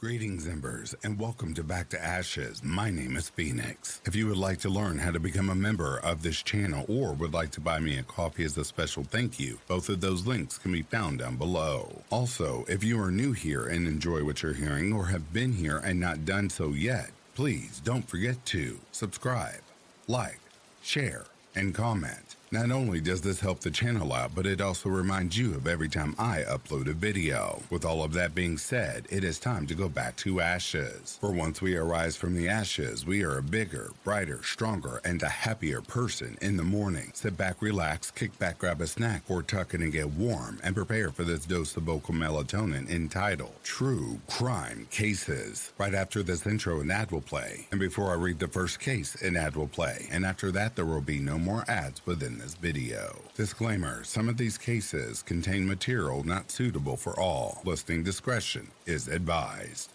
Greetings, Embers, and welcome to Back to Ashes. My name is Phoenix. If you would like to learn how to become a member of this channel or would like to buy me a coffee as a special thank you, both of those links can be found down below. Also, if you are new here and enjoy what you're hearing or have been here and not done so yet, please don't forget to subscribe, like, share, and comment. Not only does this help the channel out, but it also reminds you of every time I upload a video. With all of that being said, it is time to go back to ashes. For once we arise from the ashes, we are a bigger, brighter, stronger, and a happier person in the morning. Sit back, relax, kick back, grab a snack, or tuck in and get warm, and prepare for this dose of vocal melatonin entitled True Crime Cases. Right after this intro, an ad will play. And before I read the first case, an ad will play. And after that, there will be no more ads within this video. Disclaimer Some of these cases contain material not suitable for all. Listening discretion is advised.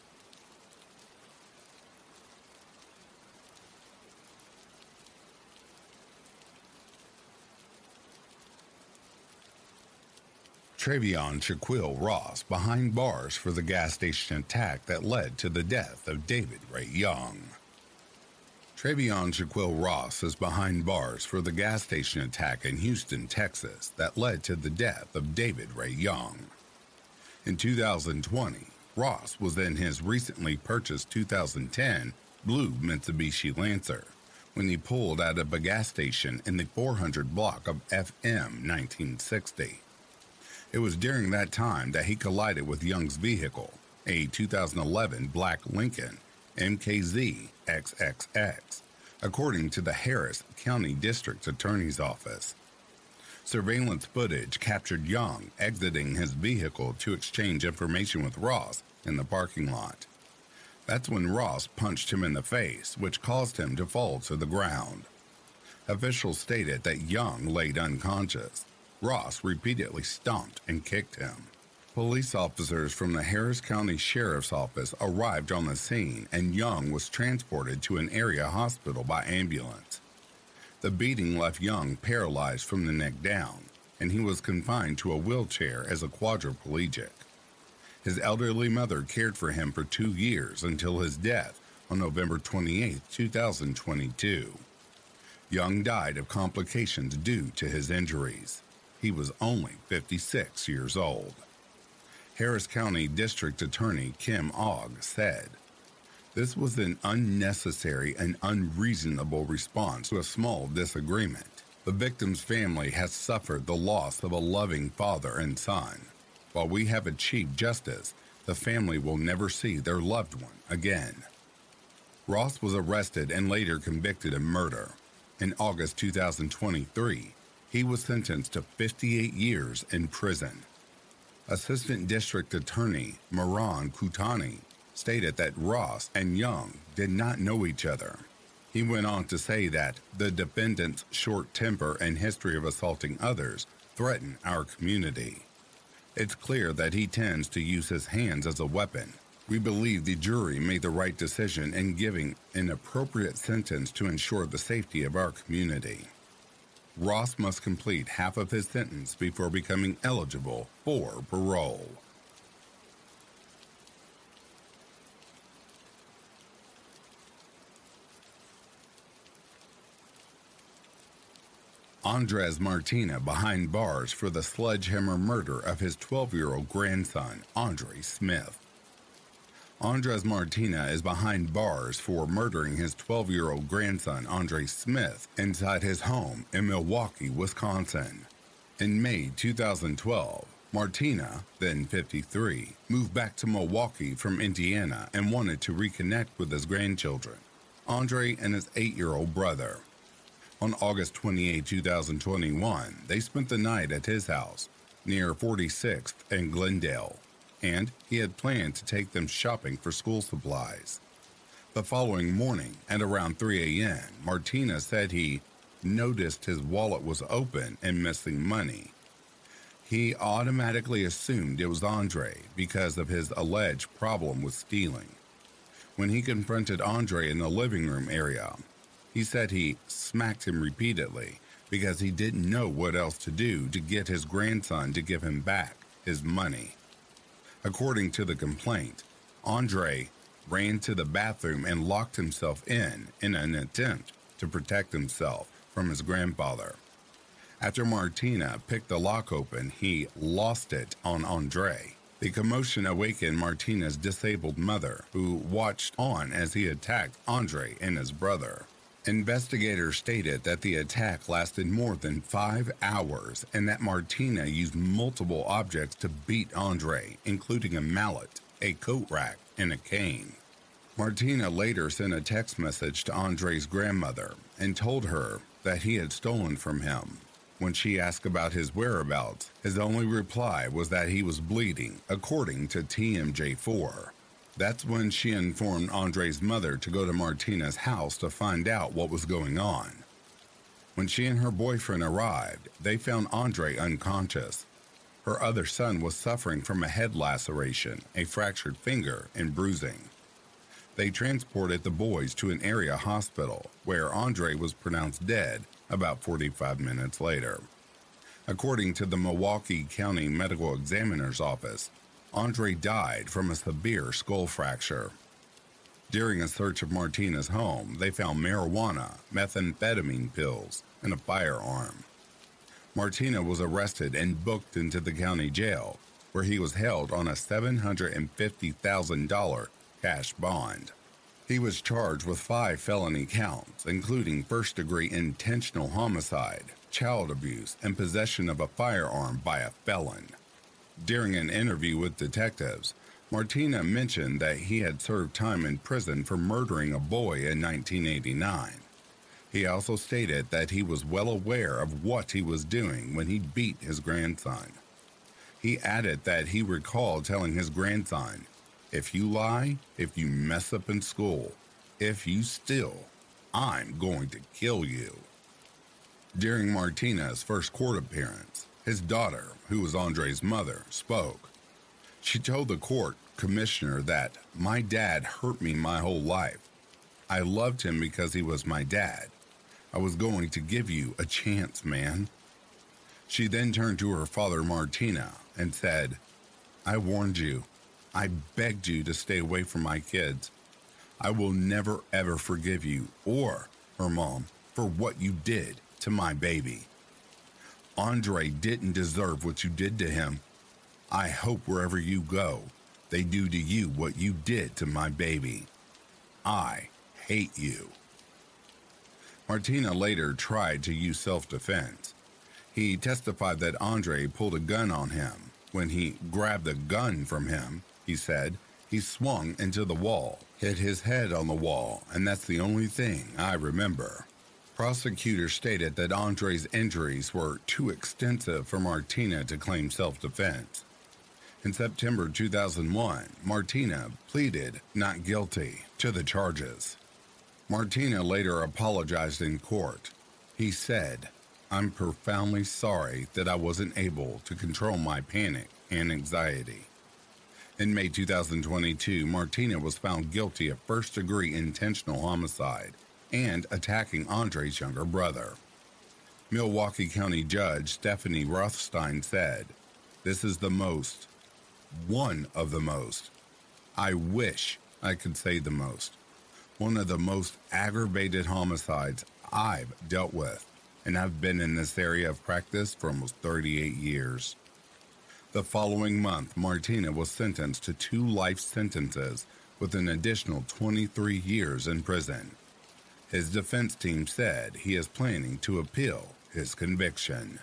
Travion Shaquille Ross behind bars for the gas station attack that led to the death of David Ray Young. Travion Shaquille Ross is behind bars for the gas station attack in Houston, Texas that led to the death of David Ray Young. In 2020, Ross was in his recently purchased 2010 blue Mitsubishi Lancer when he pulled out of a gas station in the 400 block of FM 1960. It was during that time that he collided with Young's vehicle, a 2011 black Lincoln MKZ XXX, according to the Harris County District Attorney's Office. Surveillance footage captured Young exiting his vehicle to exchange information with Ross in the parking lot. That's when Ross punched him in the face, which caused him to fall to the ground. Officials stated that Young laid unconscious. Ross repeatedly stomped and kicked him. Police officers from the Harris County Sheriff's Office arrived on the scene and Young was transported to an area hospital by ambulance. The beating left Young paralyzed from the neck down, and he was confined to a wheelchair as a quadriplegic. His elderly mother cared for him for two years until his death on November 28, 2022. Young died of complications due to his injuries. He was only 56 years old. Harris County District Attorney Kim Ogg said. This was an unnecessary and unreasonable response to a small disagreement. The victim's family has suffered the loss of a loving father and son. While we have achieved justice, the family will never see their loved one again. Ross was arrested and later convicted of murder. In August 2023, he was sentenced to 58 years in prison. Assistant District Attorney Maran Kutani stated that Ross and Young did not know each other. He went on to say that the defendant's short temper and history of assaulting others threaten our community. It's clear that he tends to use his hands as a weapon. We believe the jury made the right decision in giving an appropriate sentence to ensure the safety of our community. Ross must complete half of his sentence before becoming eligible for parole. Andres Martina behind bars for the sledgehammer murder of his 12 year old grandson, Andre Smith. Andres Martina is behind bars for murdering his 12 year old grandson, Andre Smith, inside his home in Milwaukee, Wisconsin. In May 2012, Martina, then 53, moved back to Milwaukee from Indiana and wanted to reconnect with his grandchildren, Andre and his eight year old brother. On August 28, 2021, they spent the night at his house near 46th and Glendale and he had planned to take them shopping for school supplies. The following morning, at around 3 a.m., Martina said he noticed his wallet was open and missing money. He automatically assumed it was Andre because of his alleged problem with stealing. When he confronted Andre in the living room area, he said he smacked him repeatedly because he didn't know what else to do to get his grandson to give him back his money. According to the complaint, Andre ran to the bathroom and locked himself in in an attempt to protect himself from his grandfather. After Martina picked the lock open, he lost it on Andre. The commotion awakened Martina's disabled mother, who watched on as he attacked Andre and his brother. Investigators stated that the attack lasted more than five hours and that Martina used multiple objects to beat Andre, including a mallet, a coat rack, and a cane. Martina later sent a text message to Andre's grandmother and told her that he had stolen from him. When she asked about his whereabouts, his only reply was that he was bleeding, according to TMJ4. That's when she informed Andre's mother to go to Martina's house to find out what was going on. When she and her boyfriend arrived, they found Andre unconscious. Her other son was suffering from a head laceration, a fractured finger, and bruising. They transported the boys to an area hospital where Andre was pronounced dead about 45 minutes later. According to the Milwaukee County Medical Examiner's Office, Andre died from a severe skull fracture. During a search of Martina's home, they found marijuana, methamphetamine pills, and a firearm. Martina was arrested and booked into the county jail, where he was held on a $750,000 cash bond. He was charged with five felony counts, including first degree intentional homicide, child abuse, and possession of a firearm by a felon. During an interview with detectives, Martina mentioned that he had served time in prison for murdering a boy in 1989. He also stated that he was well aware of what he was doing when he beat his grandson. He added that he recalled telling his grandson if you lie, if you mess up in school, if you steal, I'm going to kill you. During Martina's first court appearance, his daughter, who was Andre's mother, spoke. She told the court commissioner that my dad hurt me my whole life. I loved him because he was my dad. I was going to give you a chance, man. She then turned to her father, Martina, and said, I warned you. I begged you to stay away from my kids. I will never ever forgive you or her mom for what you did to my baby. Andre didn't deserve what you did to him. I hope wherever you go, they do to you what you did to my baby. I hate you. Martina later tried to use self defense. He testified that Andre pulled a gun on him. When he grabbed the gun from him, he said. He swung into the wall, hit his head on the wall, and that's the only thing I remember. Prosecutors stated that Andre's injuries were too extensive for Martina to claim self defense. In September 2001, Martina pleaded not guilty to the charges. Martina later apologized in court. He said, I'm profoundly sorry that I wasn't able to control my panic and anxiety. In May 2022, Martina was found guilty of first degree intentional homicide and attacking Andre's younger brother. Milwaukee County Judge Stephanie Rothstein said, This is the most, one of the most, I wish I could say the most, one of the most aggravated homicides I've dealt with, and I've been in this area of practice for almost 38 years. The following month, Martina was sentenced to two life sentences with an additional 23 years in prison. His defense team said he is planning to appeal his conviction.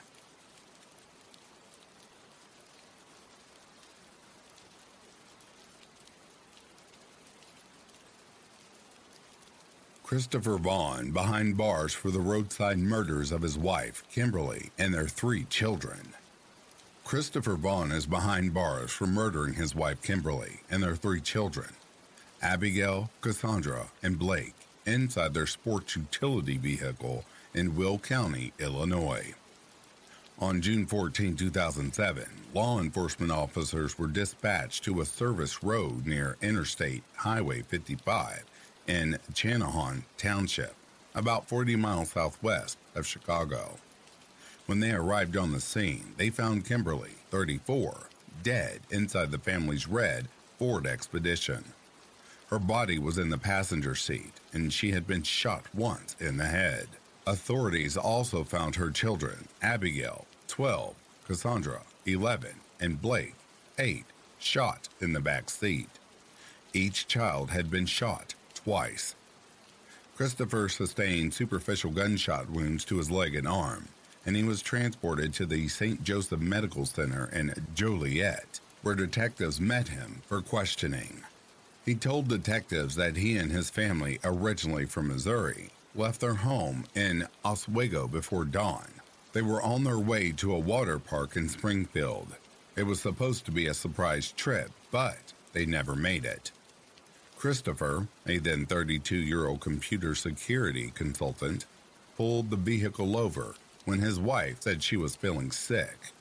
Christopher Vaughn behind bars for the roadside murders of his wife, Kimberly, and their three children. Christopher Vaughn is behind bars for murdering his wife Kimberly and their three children, Abigail, Cassandra, and Blake, inside their sports utility vehicle in Will County, Illinois. On June 14, 2007, law enforcement officers were dispatched to a service road near Interstate Highway 55 in Channahon Township, about 40 miles southwest of Chicago. When they arrived on the scene, they found Kimberly, 34, dead inside the family's red Ford Expedition. Her body was in the passenger seat, and she had been shot once in the head. Authorities also found her children, Abigail, 12, Cassandra, 11, and Blake, 8, shot in the back seat. Each child had been shot twice. Christopher sustained superficial gunshot wounds to his leg and arm, and he was transported to the St. Joseph Medical Center in Joliet, where detectives met him for questioning. He told detectives that he and his family, originally from Missouri, left their home in Oswego before dawn. They were on their way to a water park in Springfield. It was supposed to be a surprise trip, but they never made it. Christopher, a then 32 year old computer security consultant, pulled the vehicle over when his wife said she was feeling sick.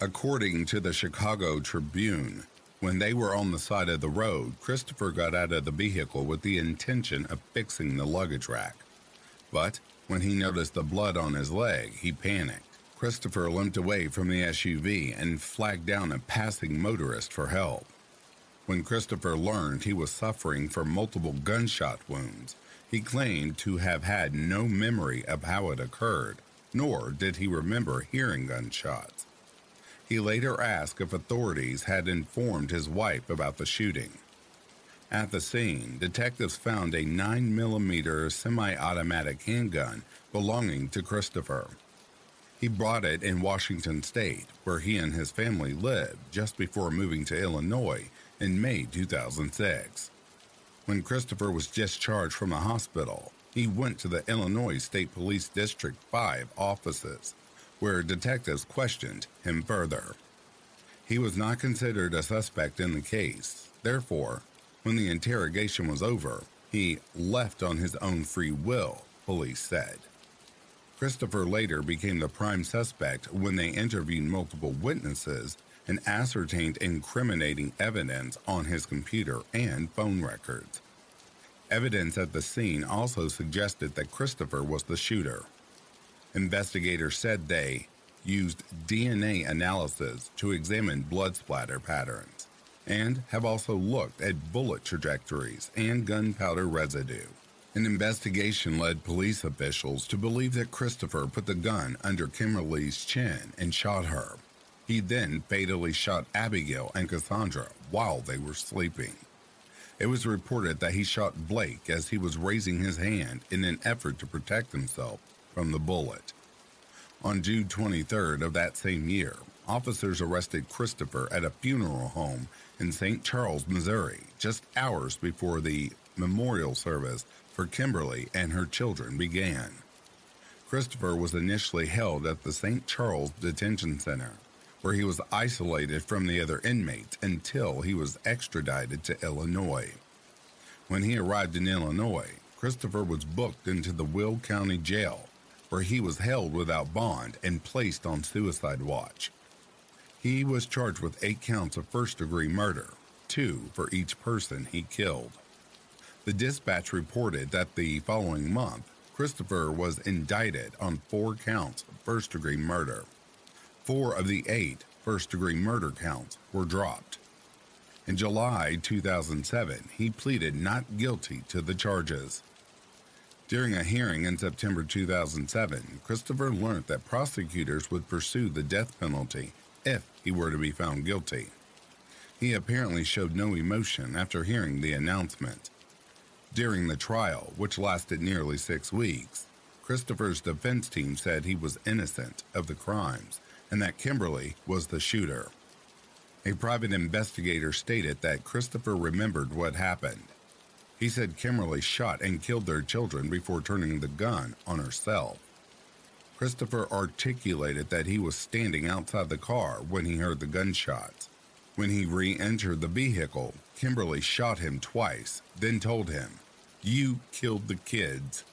According to the Chicago Tribune, when they were on the side of the road, Christopher got out of the vehicle with the intention of fixing the luggage rack. But when he noticed the blood on his leg, he panicked. Christopher limped away from the SUV and flagged down a passing motorist for help. When Christopher learned he was suffering from multiple gunshot wounds, he claimed to have had no memory of how it occurred, nor did he remember hearing gunshots. He later asked if authorities had informed his wife about the shooting. At the scene, detectives found a 9mm semi automatic handgun belonging to Christopher. He bought it in Washington state, where he and his family lived just before moving to Illinois in May 2006. When Christopher was discharged from the hospital, he went to the Illinois State Police District 5 offices where detectives questioned him further. He was not considered a suspect in the case. Therefore, when the interrogation was over, he left on his own free will, police said. Christopher later became the prime suspect when they interviewed multiple witnesses and ascertained incriminating evidence on his computer and phone records. Evidence at the scene also suggested that Christopher was the shooter. Investigators said they used DNA analysis to examine blood splatter patterns and have also looked at bullet trajectories and gunpowder residue. An investigation led police officials to believe that Christopher put the gun under Kimberly's chin and shot her. He then fatally shot Abigail and Cassandra while they were sleeping. It was reported that he shot Blake as he was raising his hand in an effort to protect himself from the bullet. On June 23rd of that same year, officers arrested Christopher at a funeral home in St. Charles, Missouri, just hours before the memorial service for Kimberly and her children began. Christopher was initially held at the St. Charles Detention Center, where he was isolated from the other inmates until he was extradited to Illinois. When he arrived in Illinois, Christopher was booked into the Will County Jail where he was held without bond and placed on suicide watch. He was charged with eight counts of first degree murder, two for each person he killed. The dispatch reported that the following month, Christopher was indicted on four counts of first degree murder. Four of the eight first degree murder counts were dropped. In July 2007, he pleaded not guilty to the charges. During a hearing in September 2007, Christopher learned that prosecutors would pursue the death penalty if he were to be found guilty. He apparently showed no emotion after hearing the announcement. During the trial, which lasted nearly six weeks, Christopher's defense team said he was innocent of the crimes and that Kimberly was the shooter. A private investigator stated that Christopher remembered what happened he said Kimberly shot and killed their children before turning the gun on herself. Christopher articulated that he was standing outside the car when he heard the gunshots. When he re entered the vehicle, Kimberly shot him twice, then told him, You killed the kids,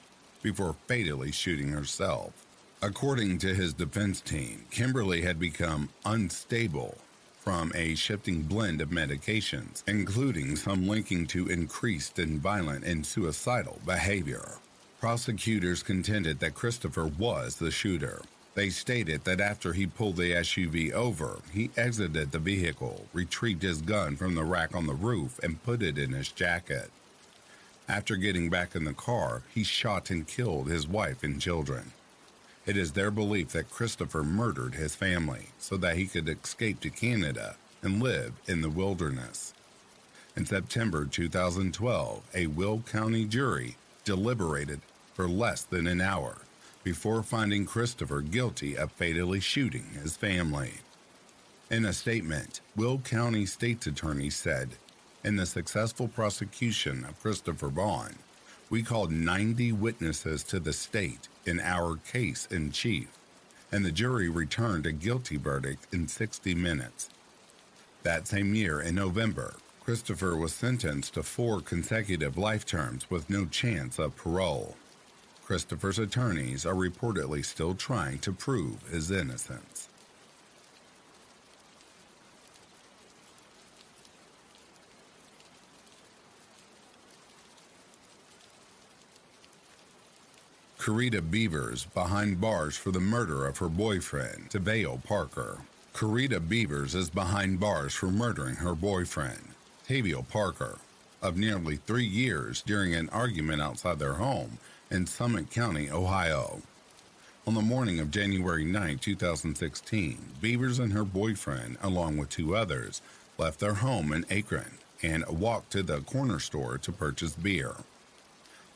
before fatally shooting herself. According to his defense team, Kimberly had become unstable from a shifting blend of medications, including some linking to increased and violent and suicidal behavior. Prosecutors contended that Christopher was the shooter. They stated that after he pulled the SUV over, he exited the vehicle, retrieved his gun from the rack on the roof, and put it in his jacket. After getting back in the car, he shot and killed his wife and children. It is their belief that Christopher murdered his family so that he could escape to Canada and live in the wilderness. In September 2012, a Will County jury deliberated for less than an hour before finding Christopher guilty of fatally shooting his family. In a statement, Will County State's Attorney said, In the successful prosecution of Christopher Vaughn, we called 90 witnesses to the state in our case in chief, and the jury returned a guilty verdict in 60 minutes. That same year, in November, Christopher was sentenced to four consecutive life terms with no chance of parole. Christopher's attorneys are reportedly still trying to prove his innocence. Karita Beavers behind bars for the murder of her boyfriend, Taveo Parker. Karita Beavers is behind bars for murdering her boyfriend, Tavio Parker, of nearly three years during an argument outside their home in Summit County, Ohio. On the morning of January 9, 2016, Beavers and her boyfriend, along with two others, left their home in Akron and walked to the corner store to purchase beer.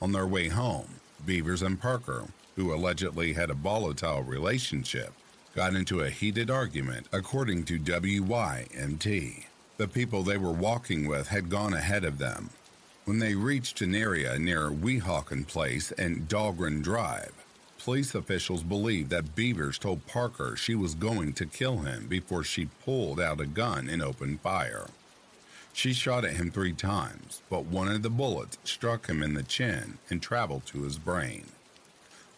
On their way home, Beavers and Parker, who allegedly had a volatile relationship, got into a heated argument, according to WYMT. The people they were walking with had gone ahead of them, when they reached an area near Weehawken Place and Dahlgren Drive, police officials believed that Beavers told Parker she was going to kill him before she pulled out a gun and opened fire. She shot at him three times, but one of the bullets struck him in the chin and traveled to his brain.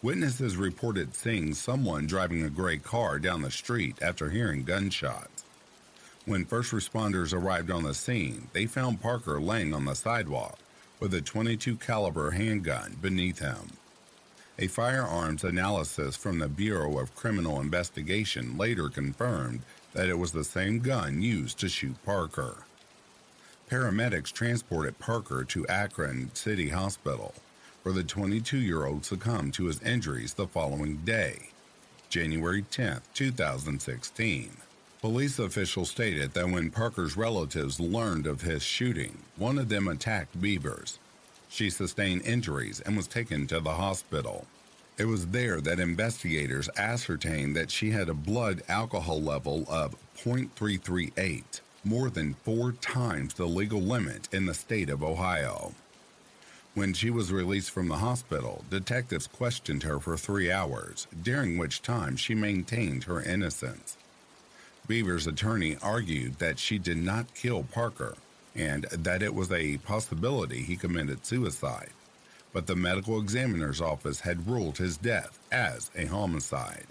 Witnesses reported seeing someone driving a gray car down the street after hearing gunshots. When first responders arrived on the scene, they found Parker laying on the sidewalk with a 22 caliber handgun beneath him. A firearms analysis from the Bureau of Criminal Investigation later confirmed that it was the same gun used to shoot Parker. Paramedics transported Parker to Akron City Hospital, where the 22 year old succumbed to his injuries the following day, January 10, 2016. Police officials stated that when Parker's relatives learned of his shooting, one of them attacked Beavers. She sustained injuries and was taken to the hospital. It was there that investigators ascertained that she had a blood alcohol level of 0.338, more than four times the legal limit in the state of Ohio. When she was released from the hospital, detectives questioned her for three hours, during which time she maintained her innocence. Beaver's attorney argued that she did not kill Parker and that it was a possibility he committed suicide, but the medical examiner's office had ruled his death as a homicide.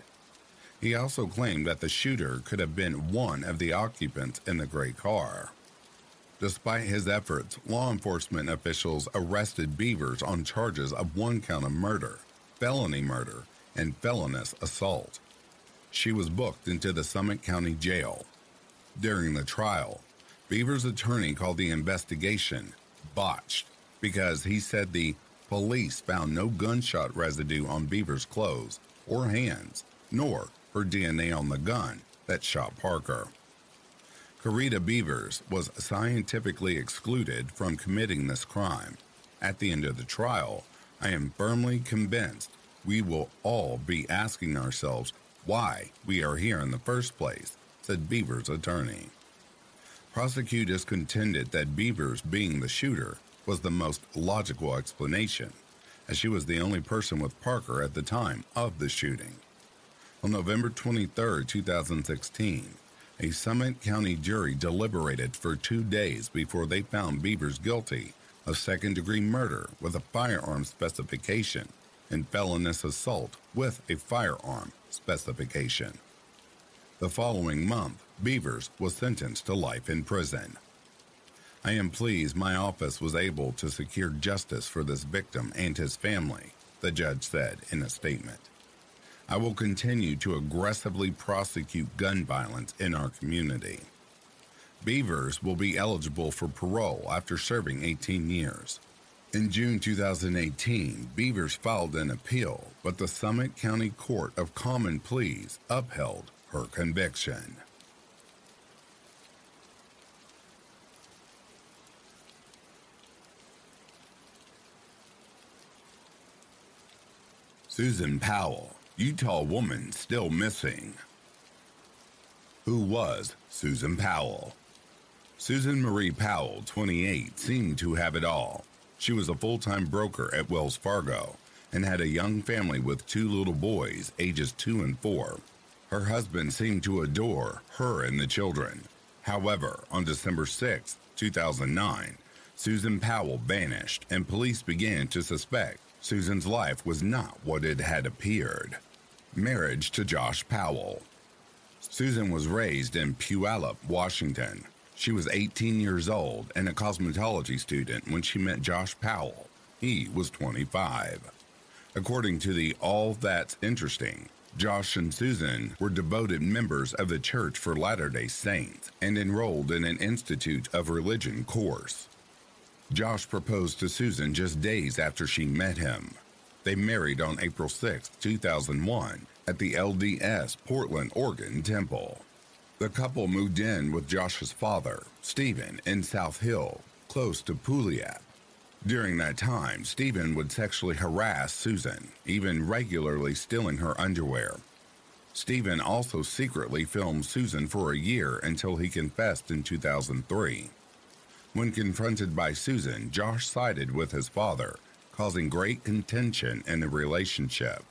He also claimed that the shooter could have been one of the occupants in the gray car. Despite his efforts, law enforcement officials arrested Beavers on charges of one count of murder, felony murder, and felonious assault she was booked into the Summit County Jail. During the trial, Beaver's attorney called the investigation botched because he said the police found no gunshot residue on Beaver's clothes or hands, nor her DNA on the gun that shot Parker. Karita Beavers was scientifically excluded from committing this crime. At the end of the trial, I am firmly convinced we will all be asking ourselves why we are here in the first place, said Beaver's attorney. Prosecutors contended that Beavers being the shooter was the most logical explanation, as she was the only person with Parker at the time of the shooting. On November 23, 2016, a Summit County jury deliberated for two days before they found Beavers guilty of second degree murder with a firearm specification and felonious assault with a firearm specification. The following month, Beavers was sentenced to life in prison. I am pleased my office was able to secure justice for this victim and his family, the judge said in a statement. I will continue to aggressively prosecute gun violence in our community. Beavers will be eligible for parole after serving 18 years. In June 2018, Beavers filed an appeal, but the Summit County Court of Common Pleas upheld her conviction. Susan Powell, Utah woman still missing. Who was Susan Powell? Susan Marie Powell, 28, seemed to have it all. She was a full time broker at Wells Fargo and had a young family with two little boys, ages two and four. Her husband seemed to adore her and the children. However, on December 6, 2009, Susan Powell vanished and police began to suspect Susan's life was not what it had appeared. Marriage to Josh Powell. Susan was raised in Puyallup, Washington. She was 18 years old and a cosmetology student when she met Josh Powell. He was 25. According to the All That's Interesting, Josh and Susan were devoted members of the Church for Latter day Saints and enrolled in an Institute of Religion course. Josh proposed to Susan just days after she met him. They married on April 6, 2001, at the LDS Portland, Oregon Temple. The couple moved in with Josh's father, Stephen, in South Hill, close to Puyallup. During that time, Stephen would sexually harass Susan, even regularly stealing her underwear. Stephen also secretly filmed Susan for a year until he confessed in 2003. When confronted by Susan, Josh sided with his father, causing great contention in the relationship.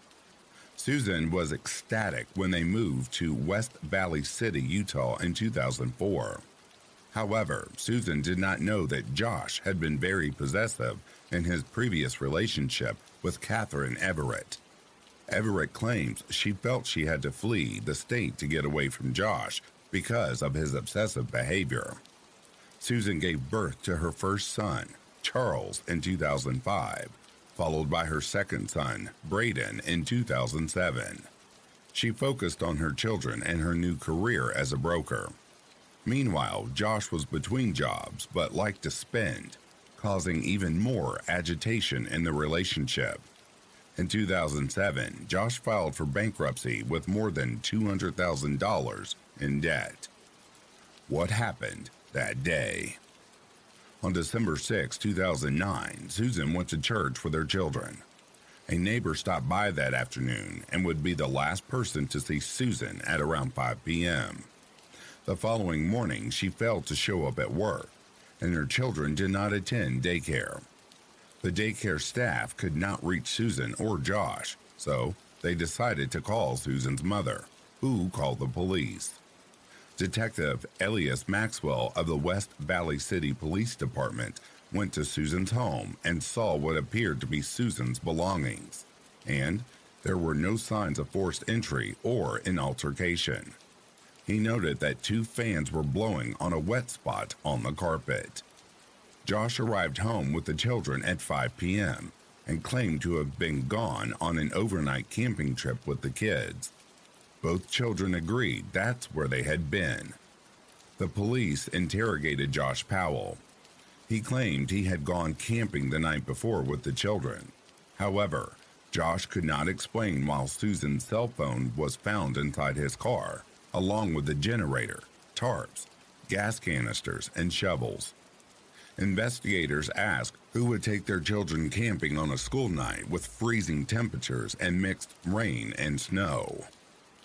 Susan was ecstatic when they moved to West Valley City, Utah in 2004. However, Susan did not know that Josh had been very possessive in his previous relationship with Catherine Everett. Everett claims she felt she had to flee the state to get away from Josh because of his obsessive behavior. Susan gave birth to her first son, Charles, in 2005, followed by her second son, Braden, in 2007. She focused on her children and her new career as a broker. Meanwhile, Josh was between jobs but liked to spend, causing even more agitation in the relationship. In 2007, Josh filed for bankruptcy with more than $200,000 in debt. What happened that day. On December 6, 2009, Susan went to church with her children. A neighbor stopped by that afternoon and would be the last person to see Susan at around 5 p.m. The following morning, she failed to show up at work, and her children did not attend daycare. The daycare staff could not reach Susan or Josh, so they decided to call Susan's mother, who called the police. Detective Elias Maxwell of the West Valley City Police Department went to Susan's home and saw what appeared to be Susan's belongings, and there were no signs of forced entry or an altercation. He noted that two fans were blowing on a wet spot on the carpet. Josh arrived home with the children at 5 p.m. and claimed to have been gone on an overnight camping trip with the kids. Both children agreed that's where they had been. The police interrogated Josh Powell. He claimed he had gone camping the night before with the children. However, Josh could not explain why Susan's cell phone was found inside his car, along with the generator, tarps, gas canisters, and shovels. Investigators asked who would take their children camping on a school night with freezing temperatures and mixed rain and snow.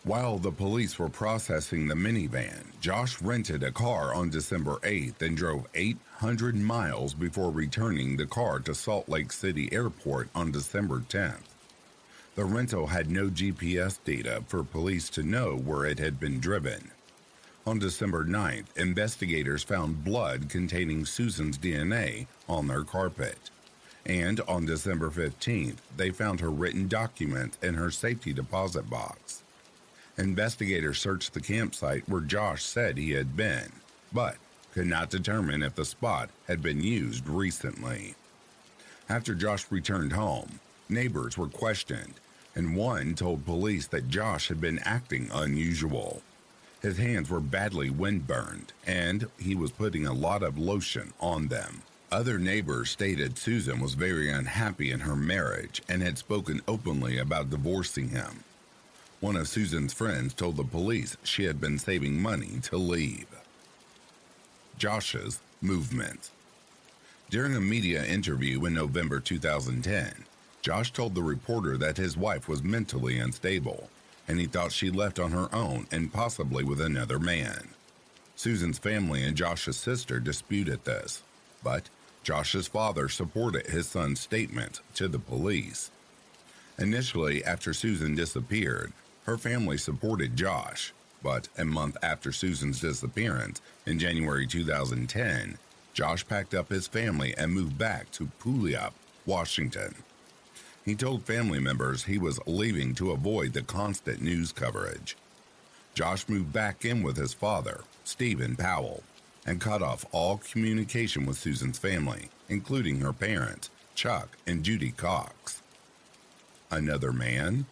While the police were processing the minivan, Josh rented a car on December 8th and drove 800 miles before returning the car to Salt Lake City Airport on December 10th. The rental had no GPS data for police to know where it had been driven. On December 9th, investigators found blood containing Susan's DNA on their carpet. And on December 15th, they found her written document in her safety deposit box. Investigators searched the campsite where Josh said he had been, but could not determine if the spot had been used recently. After Josh returned home, neighbors were questioned, and one told police that Josh had been acting unusual. His hands were badly windburned, and he was putting a lot of lotion on them. Other neighbors stated Susan was very unhappy in her marriage and had spoken openly about divorcing him. One of Susan's friends told the police she had been saving money to leave. Josh's movement. During a media interview in November 2010, Josh told the reporter that his wife was mentally unstable and he thought she left on her own and possibly with another man. Susan's family and Josh's sister disputed this, but Josh's father supported his son's statement to the police. Initially, after Susan disappeared, her family supported Josh, but a month after Susan's disappearance, in January 2010, Josh packed up his family and moved back to Puyallup, Washington. He told family members he was leaving to avoid the constant news coverage. Josh moved back in with his father, Stephen Powell, and cut off all communication with Susan's family, including her parents, Chuck and Judy Cox. Another man?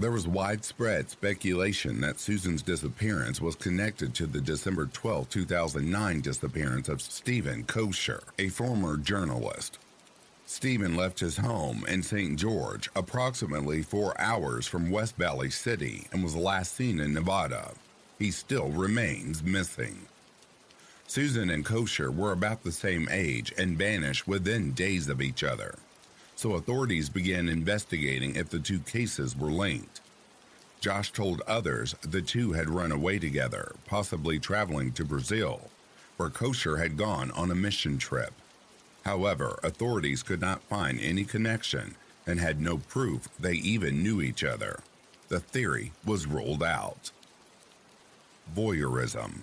There was widespread speculation that Susan's disappearance was connected to the December 12, 2009 disappearance of Stephen Koecher, a former journalist. Stephen left his home in St. George approximately four hours from West Valley City and was last seen in Nevada. He still remains missing. Susan and Koecher were about the same age and vanished within days of each other. So authorities began investigating if the two cases were linked. Josh told others the two had run away together, possibly traveling to Brazil, where Koecher had gone on a mission trip. However, authorities could not find any connection and had no proof they even knew each other. The theory was ruled out. Voyeurism.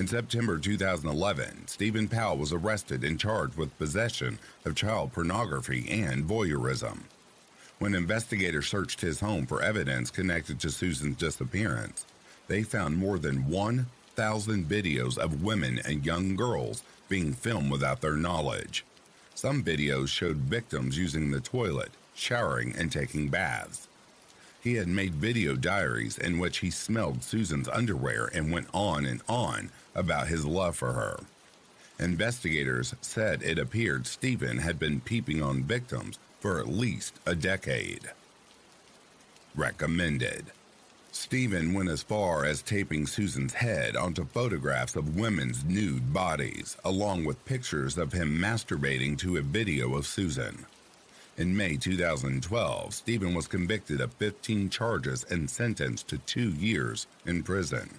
In September 2011, Stephen Powell was arrested and charged with possession of child pornography and voyeurism. When investigators searched his home for evidence connected to Susan's disappearance, they found more than 1,000 videos of women and young girls being filmed without their knowledge. Some videos showed victims using the toilet, showering, and taking baths. He had made video diaries in which he smelled Susan's underwear and went on and on about his love for her. Investigators said it appeared Stephen had been peeping on victims for at least a decade. Recommended. Stephen went as far as taping Susan's head onto photographs of women's nude bodies, along with pictures of him masturbating to a video of Susan. In May 2012, Stephen was convicted of 15 charges and sentenced to two years in prison.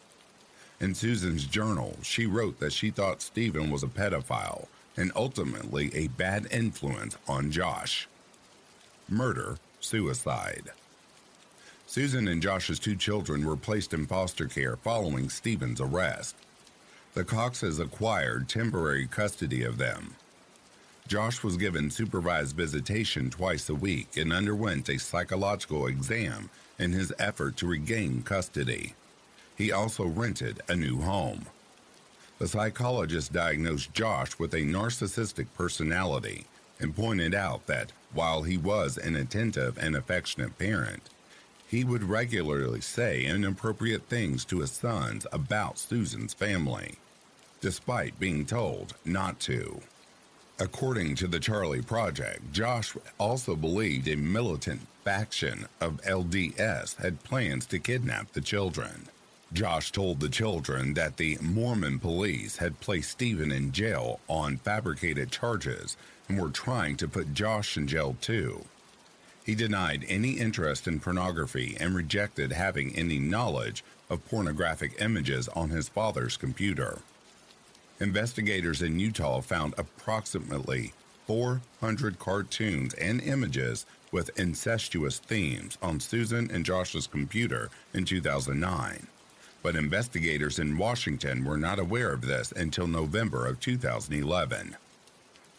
In Susan's journal, she wrote that she thought Stephen was a pedophile and ultimately a bad influence on Josh. Murder, suicide. Susan and Josh's two children were placed in foster care following Stephen's arrest. The Coxes acquired temporary custody of them. Josh was given supervised visitation twice a week and underwent a psychological exam in his effort to regain custody. He also rented a new home. The psychologist diagnosed Josh with a narcissistic personality and pointed out that while he was an attentive and affectionate parent, he would regularly say inappropriate things to his sons about Susan's family, despite being told not to. According to the Charlie Project, Josh also believed a militant faction of LDS had plans to kidnap the children. Josh told the children that the Mormon police had placed Stephen in jail on fabricated charges and were trying to put Josh in jail too. He denied any interest in pornography and rejected having any knowledge of pornographic images on his father's computer. Investigators in Utah found approximately 400 cartoons and images with incestuous themes on Susan and Josh's computer in 2009 but investigators in Washington were not aware of this until November of 2011.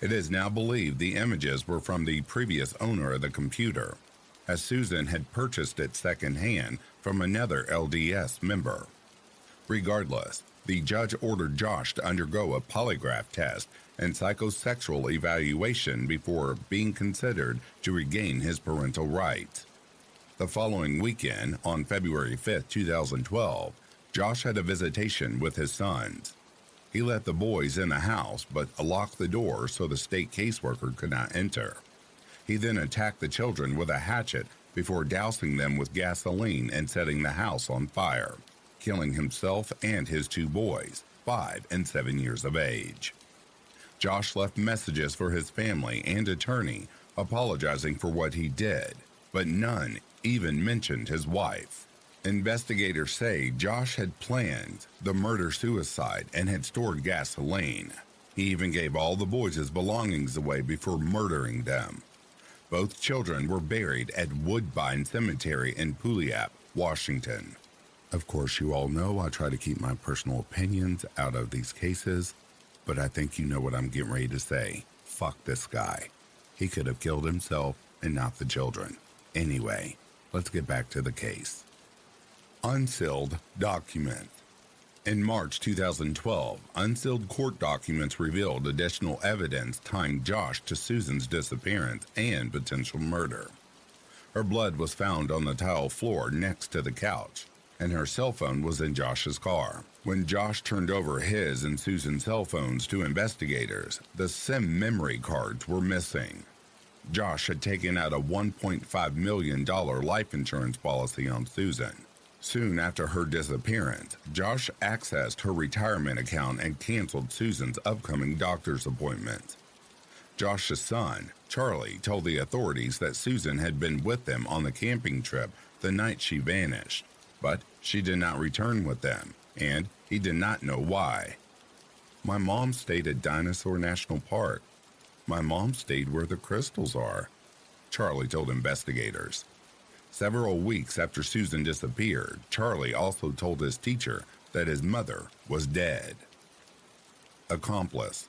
It is now believed the images were from the previous owner of the computer, as Susan had purchased it secondhand from another LDS member. Regardless, the judge ordered Josh to undergo a polygraph test and psychosexual evaluation before being considered to regain his parental rights. The following weekend, on February 5, 2012, Josh had a visitation with his sons. He let the boys in the house but locked the door so the state caseworker could not enter. He then attacked the children with a hatchet before dousing them with gasoline and setting the house on fire, killing himself and his two boys, five and seven years of age. Josh left messages for his family and attorney apologizing for what he did, but none even mentioned his wife. Investigators say Josh had planned the murder suicide and had stored gasoline. He even gave all the boys his belongings away before murdering them. Both children were buried at Woodbine Cemetery in Puyallup, Washington. Of course, you all know I try to keep my personal opinions out of these cases, but I think you know what I'm getting ready to say. Fuck this guy. He could have killed himself and not the children. Anyway, let's get back to the case. Unsealed document. In March 2012, unsealed court documents revealed additional evidence tying Josh to Susan's disappearance and potential murder. Her blood was found on the tile floor next to the couch, and her cell phone was in Josh's car. When Josh turned over his and Susan's cell phones to investigators, the SIM memory cards were missing. Josh had taken out a $1.5 million life insurance policy on Susan. Soon after her disappearance, Josh accessed her retirement account and canceled Susan's upcoming doctor's appointments. Josh's son, Charlie, told the authorities that Susan had been with them on the camping trip the night she vanished, but she did not return with them, and he did not know why. My mom stayed at Dinosaur National Park. My mom stayed where the crystals are, Charlie told investigators. Several weeks after Susan disappeared, Charlie also told his teacher that his mother was dead. Accomplice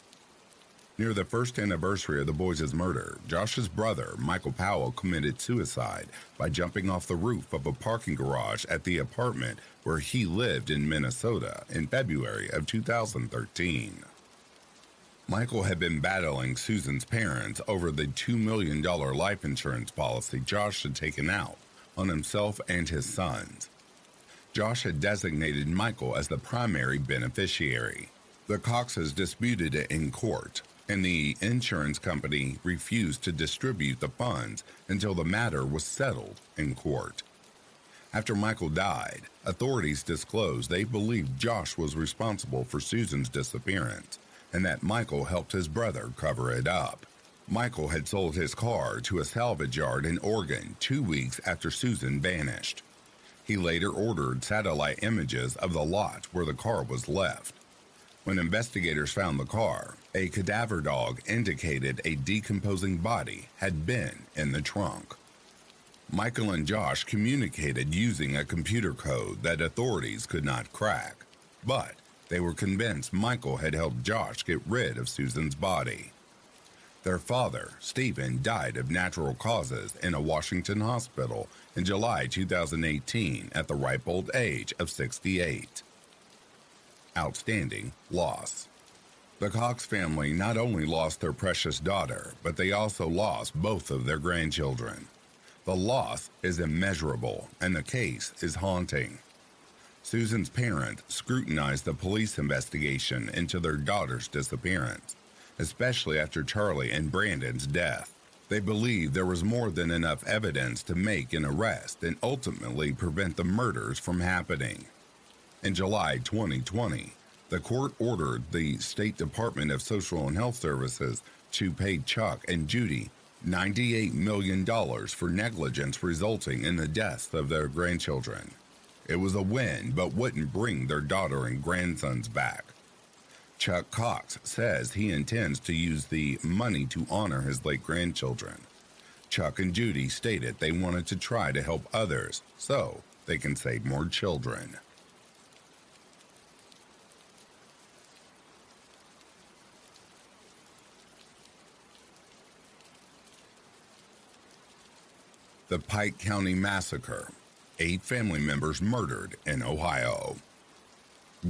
Near the first anniversary of the boys' murder, Josh's brother, Michael Powell, committed suicide by jumping off the roof of a parking garage at the apartment where he lived in Minnesota in February of 2013. Michael had been battling Susan's parents over the $2 million life insurance policy Josh had taken out on himself and his sons. Josh had designated Michael as the primary beneficiary. The Coxes disputed it in court, and the insurance company refused to distribute the funds until the matter was settled in court. After Michael died, authorities disclosed they believed Josh was responsible for Susan's disappearance and that Michael helped his brother cover it up. Michael had sold his car to a salvage yard in Oregon two weeks after Susan vanished. He later ordered satellite images of the lot where the car was left. When investigators found the car, a cadaver dog indicated a decomposing body had been in the trunk. Michael and Josh communicated using a computer code that authorities could not crack, but they were convinced Michael had helped Josh get rid of Susan's body. Their father, Stephen, died of natural causes in a Washington hospital in July 2018 at the ripe old age of 68. Outstanding loss. The Cox family not only lost their precious daughter, but they also lost both of their grandchildren. The loss is immeasurable, and the case is haunting. Susan's parents scrutinized the police investigation into their daughter's disappearance especially after Charlie and Brandon's death. They believed there was more than enough evidence to make an arrest and ultimately prevent the murders from happening. In July 2020, the court ordered the State Department of Social and Health Services to pay Chuck and Judy $98 million for negligence resulting in the deaths of their grandchildren. It was a win, but wouldn't bring their daughter and grandsons back. Chuck Cox says he intends to use the money to honor his late grandchildren. Chuck and Judy stated they wanted to try to help others so they can save more children. The Pike County Massacre. Eight family members murdered in Ohio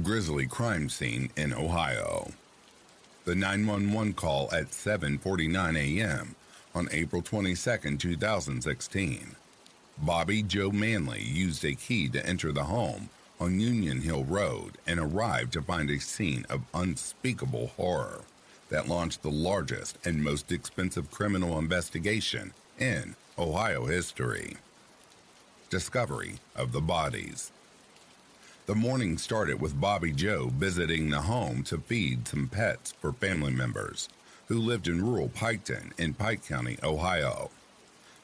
grisly crime scene in Ohio. The 911 call at 7:49 a.m. on April 22, 2016. Bobby Joe Manley used a key to enter the home on Union Hill Road and arrived to find a scene of unspeakable horror that launched the largest and most expensive criminal investigation in Ohio history. Discovery of the bodies. The morning started with Bobby Joe visiting the home to feed some pets for family members who lived in rural Piketon in Pike County, Ohio.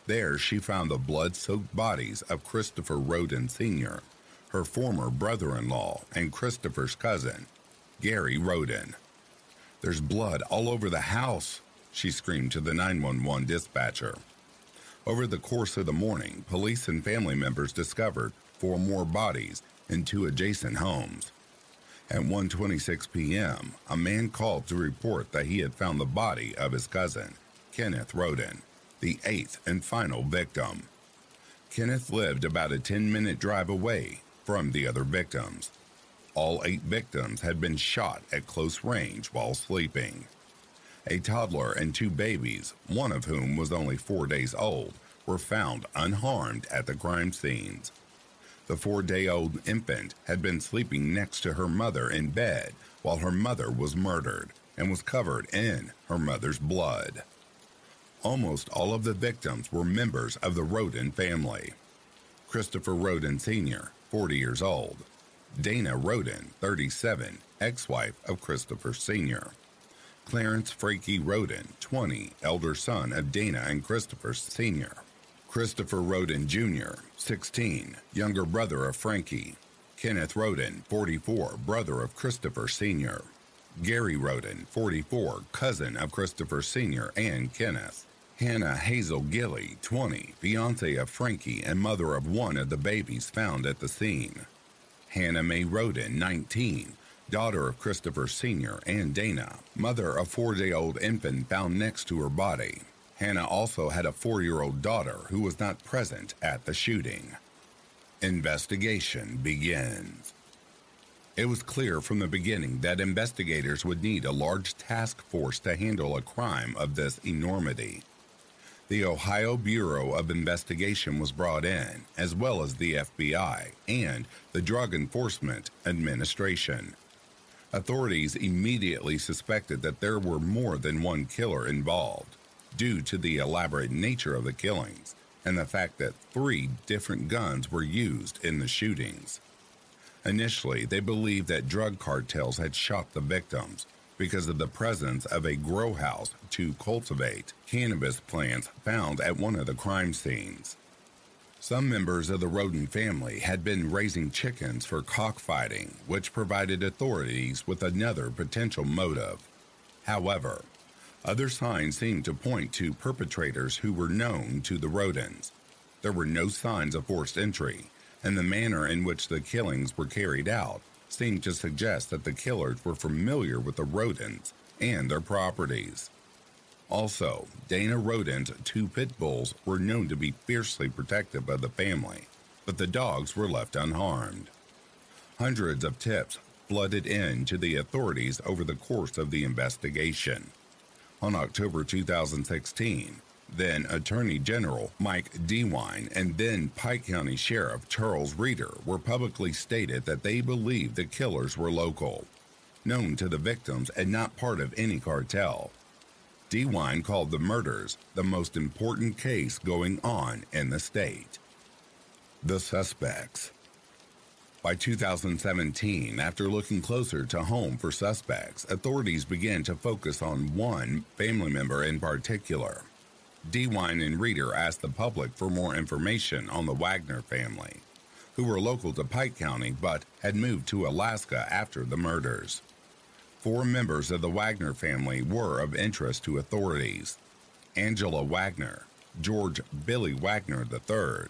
There, she found the blood soaked bodies of Christopher Rhoden Sr., her former brother in law, and Christopher's cousin, Gary Rhoden. There's blood all over the house, she screamed to the 911 dispatcher. Over the course of the morning, police and family members discovered four more bodies in two adjacent homes. At 1:26 p.m., a man called to report that he had found the body of his cousin, Kenneth Rhoden, the eighth and final victim. Kenneth lived about a 10-minute drive away from the other victims. All eight victims had been shot at close range while sleeping. A toddler and two babies, one of whom was only four days old, were found unharmed at the crime scenes. The four day old infant had been sleeping next to her mother in bed while her mother was murdered and was covered in her mother's blood. Almost all of the victims were members of the Rhoden family. Christopher Rhoden Sr., 40 years old, Dana Rhoden, 37, ex wife of Christopher Sr. Clarence Frankie Rhoden, 20, elder son of Dana and Christopher Sr. Christopher Rhoden Jr., 16, younger brother of Frankie. Kenneth Rhoden, 44, brother of Christopher Sr. Gary Rhoden, 44, cousin of Christopher Sr. and Kenneth. Hannah Hazel Gilly, 20, fiance of Frankie and mother of one of the babies found at the scene. Hannah Mae Rhoden, 19, daughter of Christopher Sr. and Dana, mother of four day old infant found next to her body. Hannah also had a four year old daughter who was not present at the shooting. Investigation begins. It was clear from the beginning that investigators would need a large task force to handle a crime of this enormity. The Ohio Bureau of Investigation was brought in, as well as the FBI and the Drug Enforcement Administration. Authorities immediately suspected that there were more than one killer involved, due to the elaborate nature of the killings and the fact that three different guns were used in the shootings. Initially, they believed that drug cartels had shot the victims, because of the presence of a grow house to cultivate cannabis plants found at one of the crime scenes. Some members of the Rhoden family had been raising chickens for cockfighting, which provided authorities with another potential motive. However, other signs seemed to point to perpetrators who were known to the Rhodens. There were no signs of forced entry, and the manner in which the killings were carried out seemed to suggest that the killers were familiar with the Rhodens and their properties. Also, Dana Rhoden's two pit bulls were known to be fiercely protective of the family, but the dogs were left unharmed. Hundreds of tips flooded in to the authorities over the course of the investigation. On October 2016, then Attorney General Mike DeWine and then Pike County Sheriff Charles Reeder were publicly stated that they believed the killers were local, known to the victims and not part of any cartel. DeWine called the murders the most important case going on in the state. The suspects. By 2017, after looking closer to home for suspects, authorities began to focus on one family member in particular. DeWine and Reeder asked the public for more information on the Wagner family, who were local to Pike County but had moved to Alaska after the murders. Four members of the Wagner family were of interest to authorities Angela Wagner, George Billy Wagner III,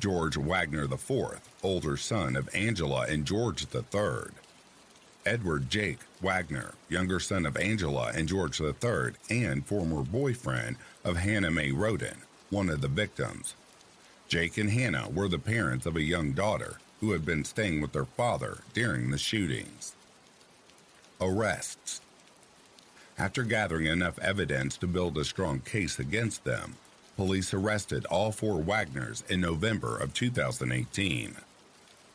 George Wagner IV, older son of Angela and George III, Edward Jake Wagner, younger son of Angela and George III, and former boyfriend of Hannah Mae Rhoden, one of the victims. Jake and Hannah were the parents of a young daughter who had been staying with their father during the shootings. Arrests. After gathering enough evidence to build a strong case against them, police arrested all four Wagners in November of 2018.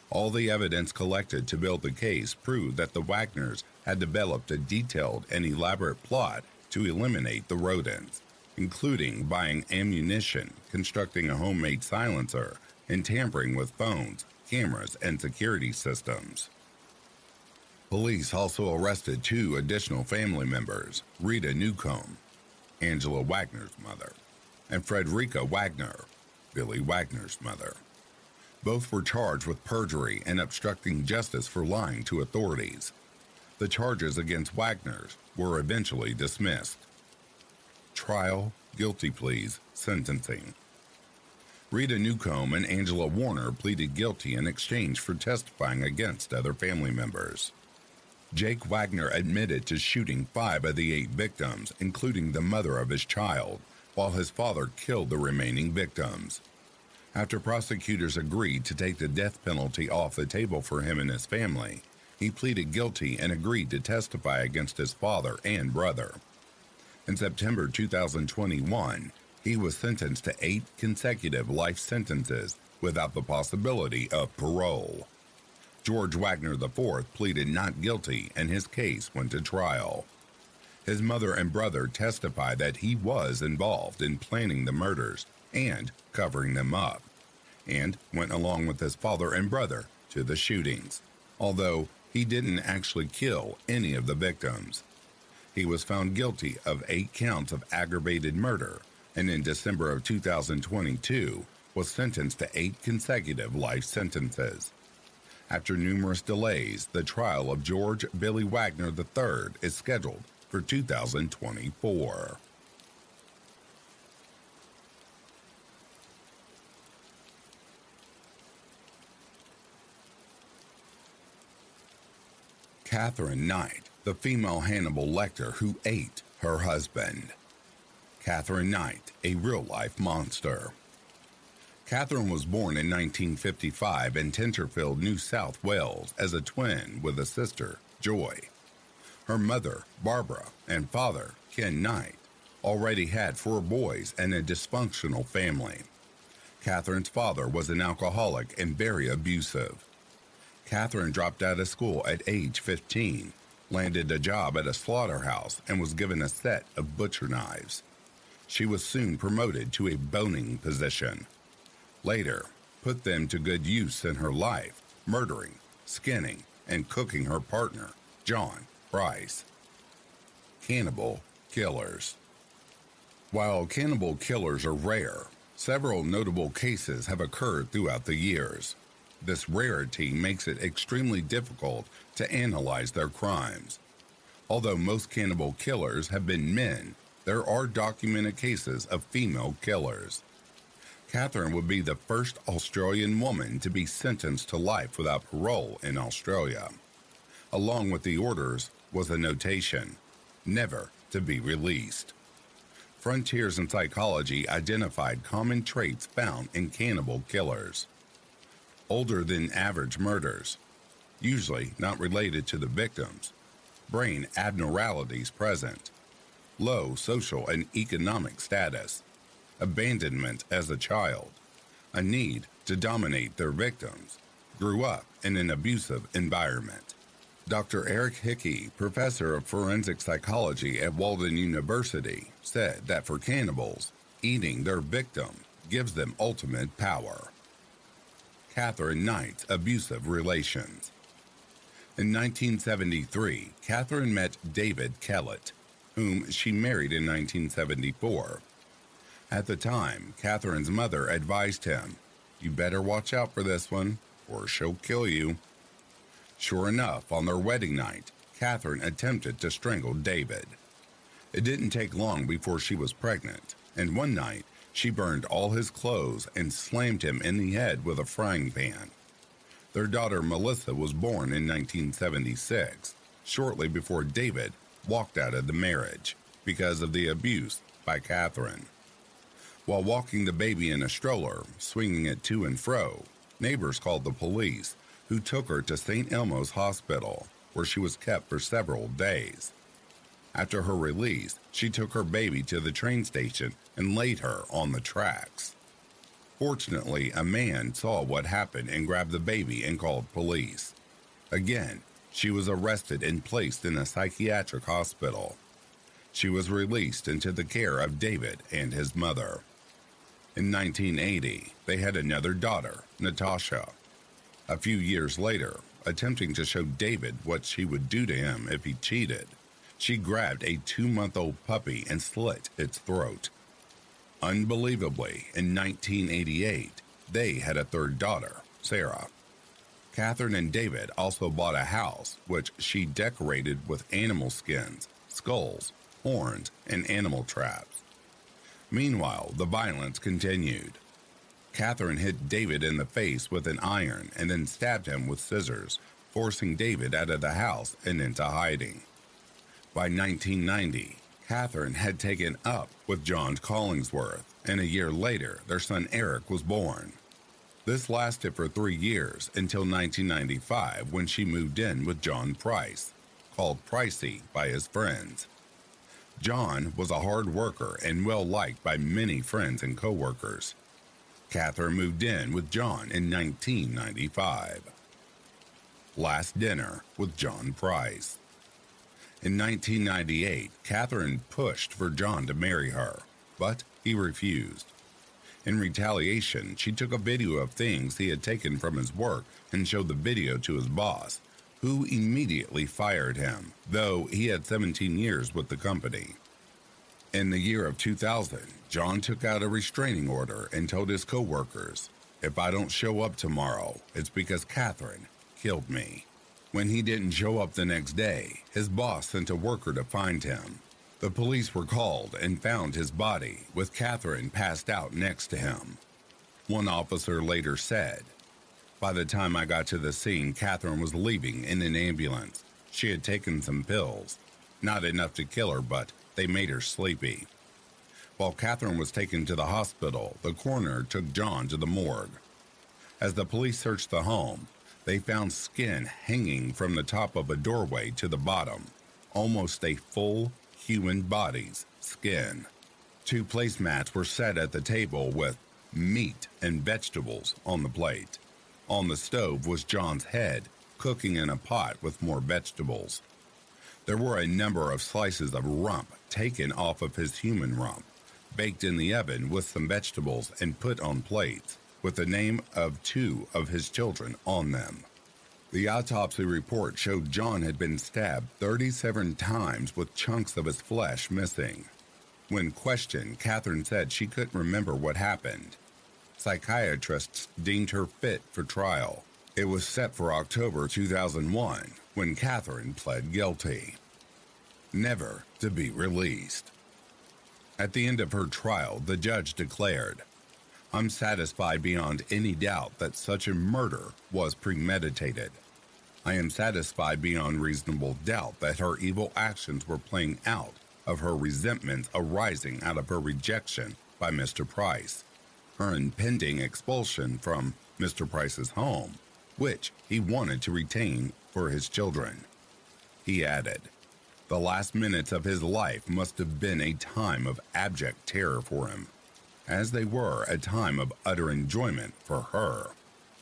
All the evidence collected to build the case proved that the Wagners had developed a detailed and elaborate plot to eliminate the Rhodens, including buying ammunition, constructing a homemade silencer, and tampering with phones, cameras, and security systems. Police also arrested two additional family members Rita Newcomb, Angela Wagner's mother, and Frederica Wagner, Billy Wagner's mother. Both were charged with perjury and obstructing justice for lying to authorities. The charges against Wagner's were eventually dismissed. Trial, guilty pleas, sentencing. Rita Newcomb and Angela Wagner pleaded guilty in exchange for testifying against other family members. Jake Wagner admitted to shooting five of the eight victims, including the mother of his child, while his father killed the remaining victims. After prosecutors agreed to take the death penalty off the table for him and his family, he pleaded guilty and agreed to testify against his father and brother. In September 2021, he was sentenced to eight consecutive life sentences without the possibility of parole. George Wagner IV pleaded not guilty and his case went to trial. His mother and brother testified that he was involved in planning the murders and covering them up, and went along with his father and brother to the shootings, although he didn't actually kill any of the victims. He was found guilty of eight counts of aggravated murder, and in December of 2022 was sentenced to eight consecutive life sentences. After numerous delays, the trial of George Billy Wagner III is scheduled for 2024. Katherine Knight, the female Hannibal Lecter who ate her husband. Katherine Knight, a real life monster. Katherine was born in 1955 in Tenterfield, New South Wales, as a twin with a sister, Joy. Her mother, Barbara, and father, Ken Knight, already had four boys and a dysfunctional family. Katherine's father was an alcoholic and very abusive. Katherine dropped out of school at age 15, landed a job at a slaughterhouse, and was given a set of butcher knives. She was soon promoted to a boning position. Later, put them to good use in her life, murdering, skinning, and cooking her partner, John Price. Cannibal Killers While cannibal killers are rare, several notable cases have occurred throughout the years. This rarity makes it extremely difficult to analyze their crimes. Although most cannibal killers have been men, there are documented cases of female killers. Katherine would be the first Australian woman to be sentenced to life without parole in Australia. Along with the orders was a notation never to be released. Frontiers in Psychology identified common traits found in cannibal killers. Older than average murders, usually not related to the victims, brain abnormalities present, low social and economic status, abandonment as a child, a need to dominate their victims, grew up in an abusive environment. Dr. Eric Hickey, professor of forensic psychology at Walden University, said that for cannibals, eating their victim gives them ultimate power. Katherine Knight's abusive relations. In 1973, Katherine met David Kellett, whom she married in 1974. At the time, Katherine's mother advised him, You better watch out for this one, or she'll kill you. Sure enough, on their wedding night, Katherine attempted to strangle David. It didn't take long before she was pregnant, and one night she burned all his clothes and slammed him in the head with a frying pan. Their daughter Melissa was born in 1976, shortly before David walked out of the marriage because of the abuse by Katherine. While walking the baby in a stroller, swinging it to and fro, neighbors called the police, who took her to St. Elmo's Hospital, where she was kept for several days. After her release, she took her baby to the train station and laid her on the tracks. Fortunately, a man saw what happened and grabbed the baby and called police. Again, she was arrested and placed in a psychiatric hospital. She was released into the care of David and his mother. In 1980, they had another daughter, Natasha. A few years later, attempting to show David what she would do to him if he cheated, she grabbed a two month old puppy and slit its throat. Unbelievably, in 1988, they had a third daughter, Sarah. Katherine and David also bought a house, which she decorated with animal skins, skulls, horns, and animal traps. Meanwhile, the violence continued. Katherine hit David in the face with an iron and then stabbed him with scissors, forcing David out of the house and into hiding. By 1990, Katherine had taken up with John Collingsworth, and a year later, their son Eric was born. This lasted for three years until 1995 when she moved in with John Price, called Pricey by his friends. John was a hard worker and well liked by many friends and coworkers. Katherine moved in with John in 1995. Last dinner with John Price. In 1998, Katherine pushed for John to marry her, but he refused. In retaliation, she took a video of things he had taken from his work and showed the video to his boss, who immediately fired him, though he had 17 years with the company. In the year of 2000, John took out a restraining order and told his coworkers, If I don't show up tomorrow, it's because Katherine killed me. When he didn't show up the next day, his boss sent a worker to find him. The police were called and found his body, with Katherine passed out next to him. One officer later said, by the time I got to the scene, Katherine was leaving in an ambulance. She had taken some pills. Not enough to kill her, but they made her sleepy. While Katherine was taken to the hospital, the coroner took John to the morgue. As the police searched the home, they found skin hanging from the top of a doorway to the bottom, almost a full human body's skin. Two placemats were set at the table with meat and vegetables on the plate. On the stove was John's head, cooking in a pot with more vegetables. There were a number of slices of rump taken off of his human rump, baked in the oven with some vegetables and put on plates, with the name of two of his children on them. The autopsy report showed John had been stabbed 37 times with chunks of his flesh missing. When questioned, Katherine said she couldn't remember what happened psychiatrists deemed her fit for trial. It was set for October 2001 when Katherine pled guilty. Never to be released. At the end of her trial, the judge declared, I'm satisfied beyond any doubt that such a murder was premeditated. I am satisfied beyond reasonable doubt that her evil actions were playing out of her resentments arising out of her rejection by Mr. Price her impending expulsion from Mr. Price's home, which he wanted to retain for his children. He added, The last minutes of his life must have been a time of abject terror for him, as they were a time of utter enjoyment for her.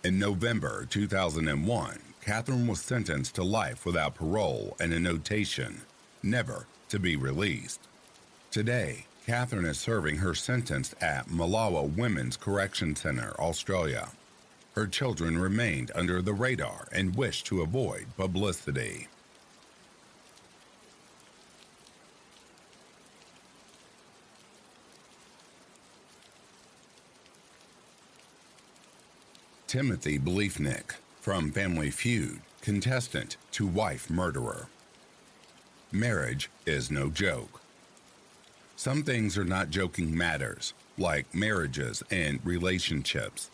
In November 2001, Katherine was sentenced to life without parole and a notation, never to be released. Today, Katherine is serving her sentence at Mulawa Women's Correction Center, Australia. Her children remained under the radar and wished to avoid publicity. Timothy Bliefnick, from Family Feud, contestant to wife murderer. Marriage is no joke. Some things are not joking matters, like marriages and relationships.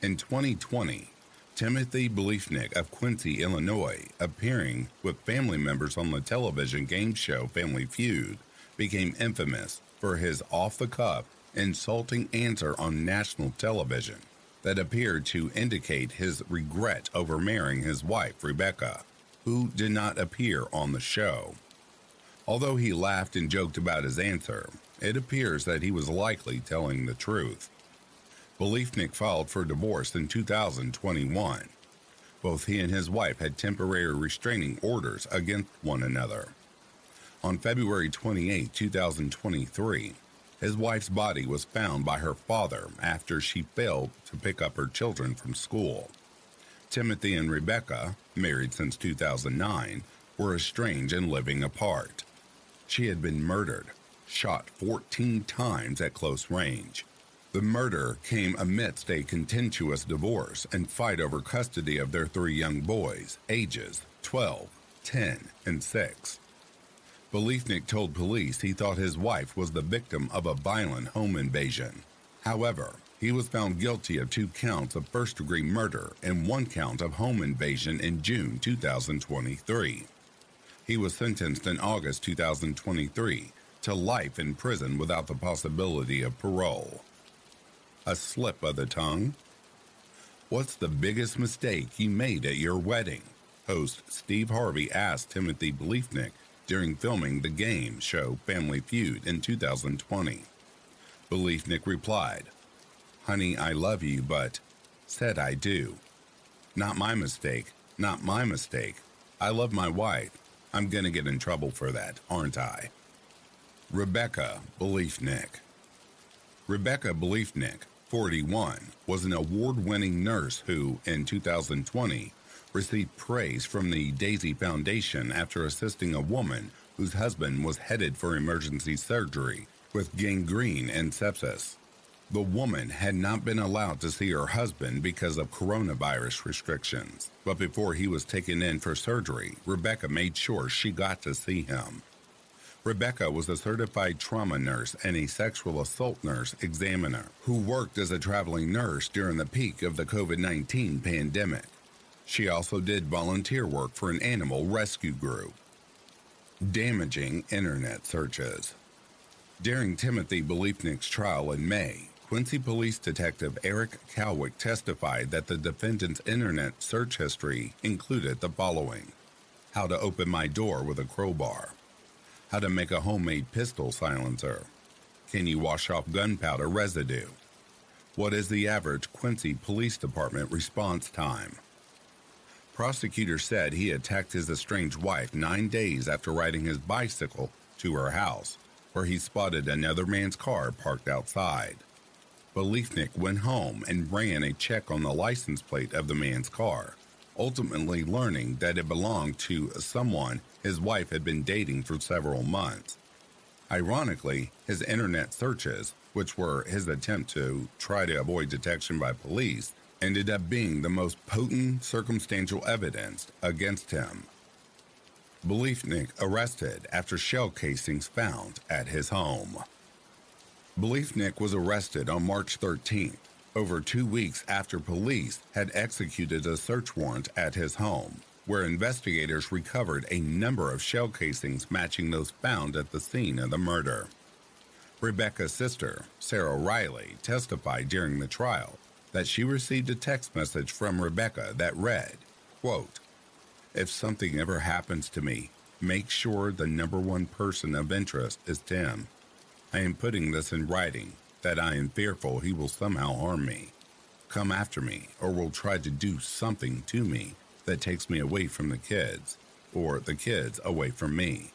In 2020, Timothy Bliefnick of Quincy, Illinois, appearing with family members on the television game show Family Feud, became infamous for his off the cuff, insulting answer on national television that appeared to indicate his regret over marrying his wife, Rebecca, who did not appear on the show. Although he laughed and joked about his answer, it appears that he was likely telling the truth. Bliefnick filed for divorce in 2021. Both he and his wife had temporary restraining orders against one another. On February 28, 2023, his wife's body was found by her father after she failed to pick up her children from school. Timothy and Rebecca, married since 2009, were estranged and living apart. She had been murdered, shot 14 times at close range. The murder came amidst a contentious divorce and fight over custody of their three young boys, ages 12, 10, and 6. Bliefnick told police he thought his wife was the victim of a violent home invasion. However, he was found guilty of two counts of first degree murder and one count of home invasion in June 2023. He was sentenced in August 2023 to life in prison without the possibility of parole. A slip of the tongue? What's the biggest mistake you made at your wedding? Host Steve Harvey asked Timothy Bliefnick during filming the game show Family Feud in 2020. Bliefnick replied, Honey, I love you, but said I do. Not my mistake, not my mistake. I love my wife. I'm to get in trouble for that, aren't I? Rebecca Bliefnick. Rebecca Bliefnick, 41, was an award winning nurse who, in 2020, received praise from the Daisy Foundation after assisting a woman whose husband was headed for emergency surgery with gangrene and sepsis. The woman had not been allowed to see her husband because of coronavirus restrictions, but before he was taken in for surgery, Rebecca made sure she got to see him. Rebecca was a certified trauma nurse and a sexual assault nurse examiner who worked as a traveling nurse during the peak of the COVID 19 pandemic. She also did volunteer work for an animal rescue group. Damaging internet searches. During Timothy Bliefnick's trial in May, Quincy Police Detective Eric Calwick testified that the defendant's internet search history included the following How to open my door with a crowbar, how to make a homemade pistol silencer, can you wash off gunpowder residue, what is the average Quincy Police Department response time? Prosecutors said he attacked his estranged wife nine days after riding his bicycle to her house, where he spotted another man's car parked outside. Bliefnick went home and ran a check on the license plate of the man's car, ultimately learning that it belonged to someone his wife had been dating for several months. Ironically, his internet searches, which were his attempt to try to avoid detection by police, ended up being the most potent circumstantial evidence against him. Bliefnick arrested after shell casings found at his home. Bliefnick was arrested on March 13th, over two weeks after police had executed a search warrant at his home, where investigators recovered a number of shell casings matching those found at the scene of the murder. Rebecca's sister, Sarah Riley, testified during the trial that she received a text message from Rebecca that read, quote, If something ever happens to me, make sure the number one person of interest is Tim. I am putting this in writing that I am fearful he will somehow harm me, come after me, or will try to do something to me that takes me away from the kids, or the kids away from me.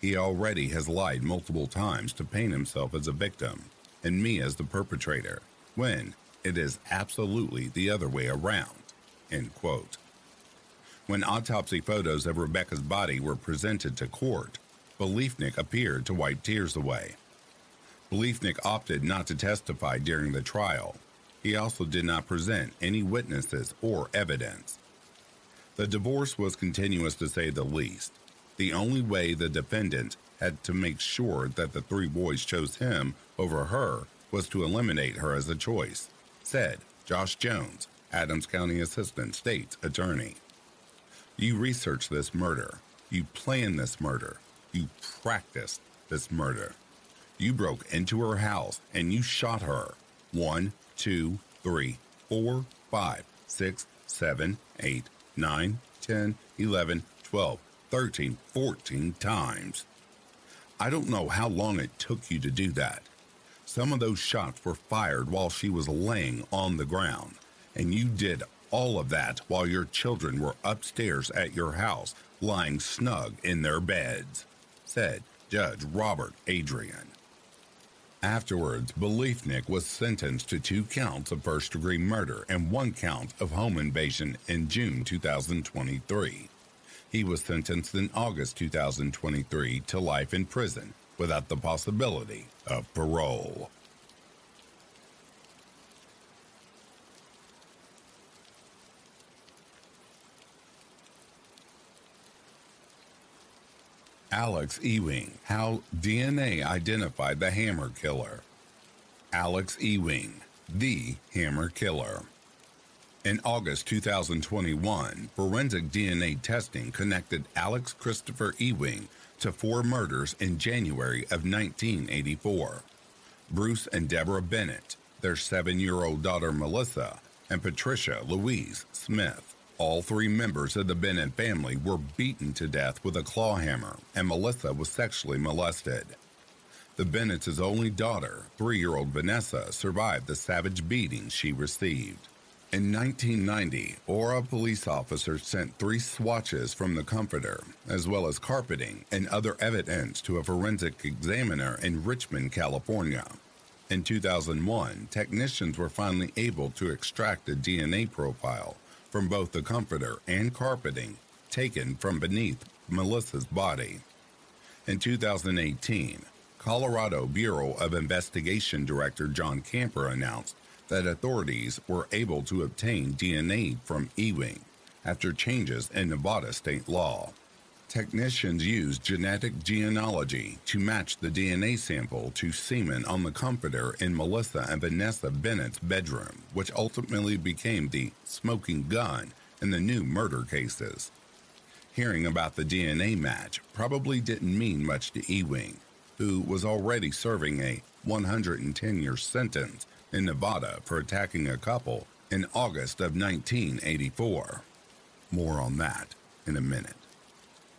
He already has lied multiple times to paint himself as a victim and me as the perpetrator, when, it is absolutely the other way around. End quote. When autopsy photos of Rebecca's body were presented to court, Bliefnick appeared to wipe tears away. Bliefnick opted not to testify during the trial. He also did not present any witnesses or evidence. The divorce was continuous to say the least. The only way the defendant had to make sure that the three boys chose him over her was to eliminate her as a choice said Josh Jones, Adams County Assistant State's Attorney. You researched this murder. You planned this murder. You practiced this murder. You broke into her house and you shot her. One, two, three, four, five, six, seven, eight, nine, ten, eleven, twelve, thirteen, fourteen times. I don't know how long it took you to do that. Some of those shots were fired while she was laying on the ground, and you did all of that while your children were upstairs at your house, lying snug in their beds, said Judge Robert Adrian. Afterwards, Bliefnick was sentenced to two counts of first degree murder and one count of home invasion in June 2023. He was sentenced in August 2023 to life in prison without the possibility of parole. Alex Ewing, how DNA identified the Hammer Killer. Alex Ewing, the Hammer Killer. In August 2021, forensic DNA testing connected Alex Christopher Ewing to four murders in January of 1984. Bruce and Deborah Bennett, their seven year old daughter Melissa, and Patricia Louise Smith. All three members of the Bennett family were beaten to death with a claw hammer, and Melissa was sexually molested. The Bennett's only daughter, three year old Vanessa, survived the savage beating she received. In 1990, Aurora police officers sent three swatches from the comforter, as well as carpeting and other evidence to a forensic examiner in Richmond, California. In 2001, technicians were finally able to extract a DNA profile from both the comforter and carpeting taken from beneath Melissa's body. In 2018, Colorado Bureau of Investigation Director John Camper announced that authorities were able to obtain DNA from Ewing after changes in Nevada state law. Technicians used genetic genealogy to match the DNA sample to semen on the comforter in Melissa and Vanessa Bennett's bedroom, which ultimately became the smoking gun in the new murder cases. Hearing about the DNA match probably didn't mean much to Ewing, who was already serving a 110 year sentence in Nevada for attacking a couple in August of 1984. More on that in a minute.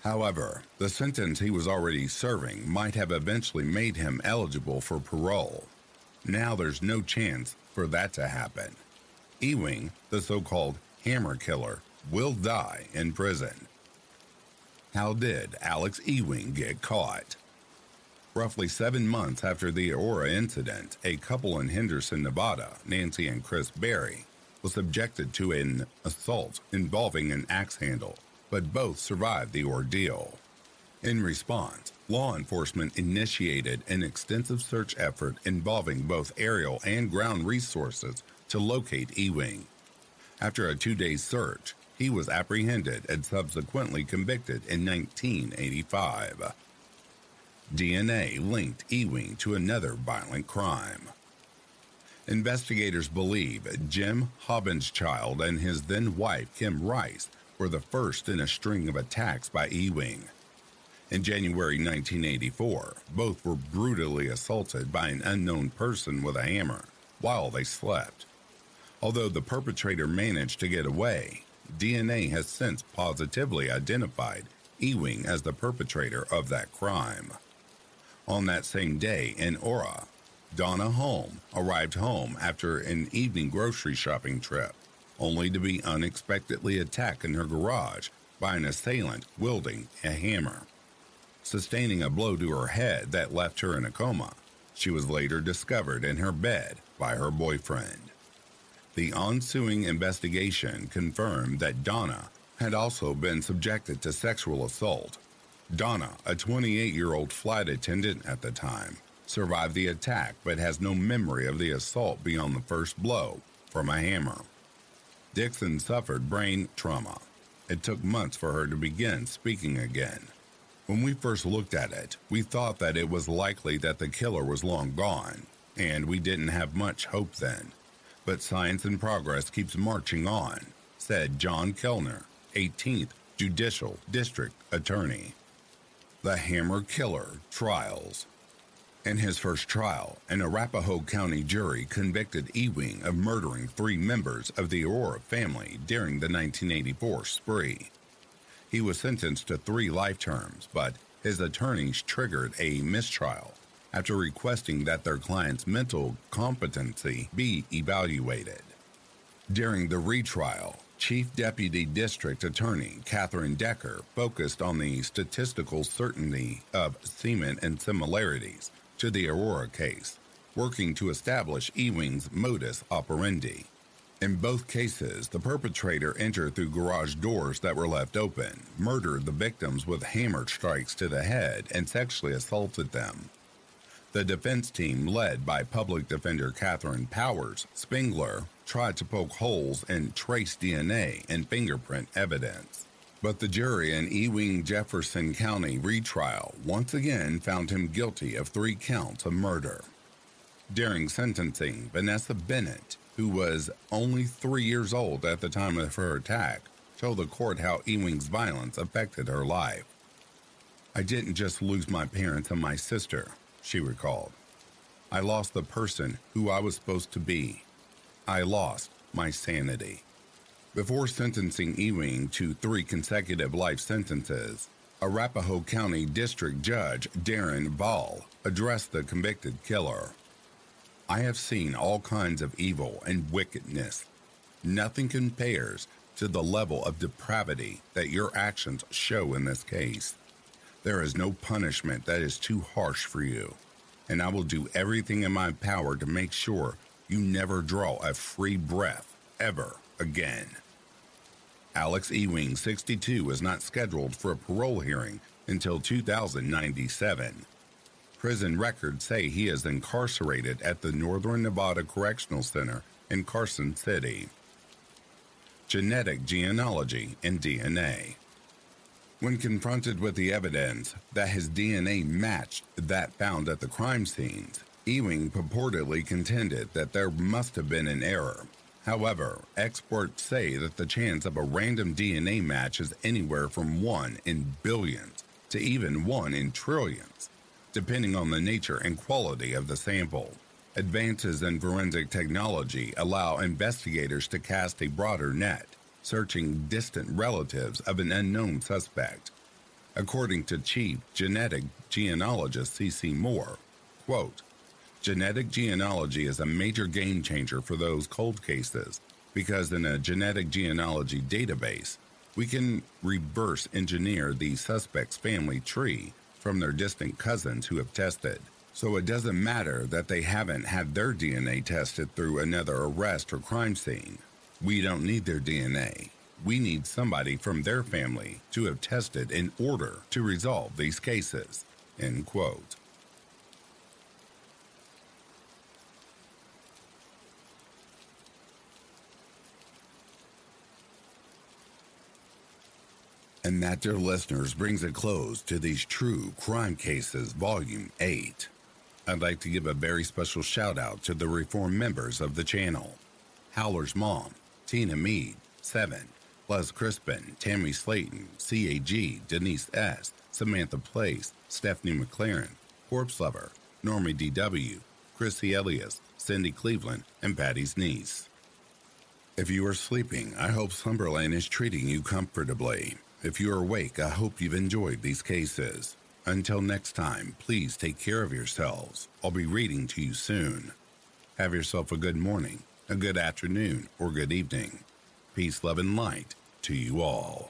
However, the sentence he was already serving might have eventually made him eligible for parole. Now there's no chance for that to happen. Ewing, the so called hammer killer, will die in prison. How did Alex Ewing get caught? Roughly seven months after the Aurora incident, a couple in Henderson, Nevada, Nancy and Chris Berry, was subjected to an assault involving an axe handle but both survived the ordeal. In response, law enforcement initiated an extensive search effort involving both aerial and ground resources to locate Ewing. After a two day search, he was apprehended and subsequently convicted in 1985. DNA linked Ewing to another violent crime. Investigators believe Jim Hobenschild and his then wife Kim Rice were the first in a string of attacks by Ewing. In January 1984, both were brutally assaulted by an unknown person with a hammer while they slept. Although the perpetrator managed to get away, DNA has since positively identified Ewing as the perpetrator of that crime. On that same day in Aurora, Donna Holm arrived home after an evening grocery shopping trip only to be unexpectedly attacked in her garage by an assailant wielding a hammer. Sustaining a blow to her head that left her in a coma, she was later discovered in her bed by her boyfriend. The ensuing investigation confirmed that Donna had also been subjected to sexual assault. Donna, a 28 year old flight attendant at the time, survived the attack but has no memory of the assault beyond the first blow from a hammer. Dixon suffered brain trauma. It took months for her to begin speaking again. When we first looked at it, we thought that it was likely that the killer was long gone, and we didn't have much hope then. But science and progress keeps marching on, said John Kellner, 18th Judicial District Attorney. The Hammer Killer Trials in his first trial, an Arapahoe County jury convicted Ewing of murdering three members of the Aurora family during the 1984 spree. He was sentenced to three life terms, but his attorneys triggered a mistrial after requesting that their client's mental competency be evaluated. During the retrial, Chief Deputy District Attorney Catherine Decker focused on the statistical certainty of semen and similarities to the Aurora case, working to establish Ewing's modus operandi. In both cases, the perpetrator entered through garage doors that were left open, murdered the victims with hammer strikes to the head, and sexually assaulted them. The defense team, led by public defender Catherine Powers Spengler, tried to poke holes in trace DNA and fingerprint evidence. But the jury in Ewing Jefferson County retrial once again found him guilty of three counts of murder. During sentencing, Vanessa Bennett, who was only three years old at the time of her attack, told the court how Ewing's violence affected her life. I didn't just lose my parents and my sister, she recalled. I lost the person who I was supposed to be. I lost my sanity. Before sentencing Ewing to three consecutive life sentences, Arapahoe County District Judge Darren Ball addressed the convicted killer. I have seen all kinds of evil and wickedness. Nothing compares to the level of depravity that your actions show in this case. There is no punishment that is too harsh for you, and I will do everything in my power to make sure you never draw a free breath ever again. Alex Ewing, 62, is not scheduled for a parole hearing until 2097. Prison records say he is incarcerated at the Northern Nevada Correctional Center in Carson City. Genetic genealogy and DNA. When confronted with the evidence that his DNA matched that found at the crime scenes, Ewing purportedly contended that there must have been an error. However, experts say that the chance of a random DNA match is anywhere from 1 in billions to even 1 in trillions, depending on the nature and quality of the sample. Advances in forensic technology allow investigators to cast a broader net searching distant relatives of an unknown suspect. According to Chief Genetic Genealogist CeCe Moore, quote, Genetic genealogy is a major game changer for those cold cases because in a genetic genealogy database, we can reverse engineer the suspect's family tree from their distant cousins who have tested. So it doesn't matter that they haven't had their DNA tested through another arrest or crime scene. We don't need their DNA. We need somebody from their family to have tested in order to resolve these cases. End quote. And that, dear listeners, brings a close to these True Crime Cases Volume 8. I'd like to give a very special shout out to the reform members of the channel Howler's Mom, Tina Mead, 7, Les Crispin, Tammy Slayton, CAG, Denise S., Samantha Place, Stephanie McLaren, Corpse Lover, Normie DW, Chrissy Elias, Cindy Cleveland, and Patty's niece. If you are sleeping, I hope Slumberland is treating you comfortably. If you are awake, I hope you've enjoyed these cases. Until next time, please take care of yourselves. I'll be reading to you soon. Have yourself a good morning a good afternoon, or good evening. Peace, love, and light to you all.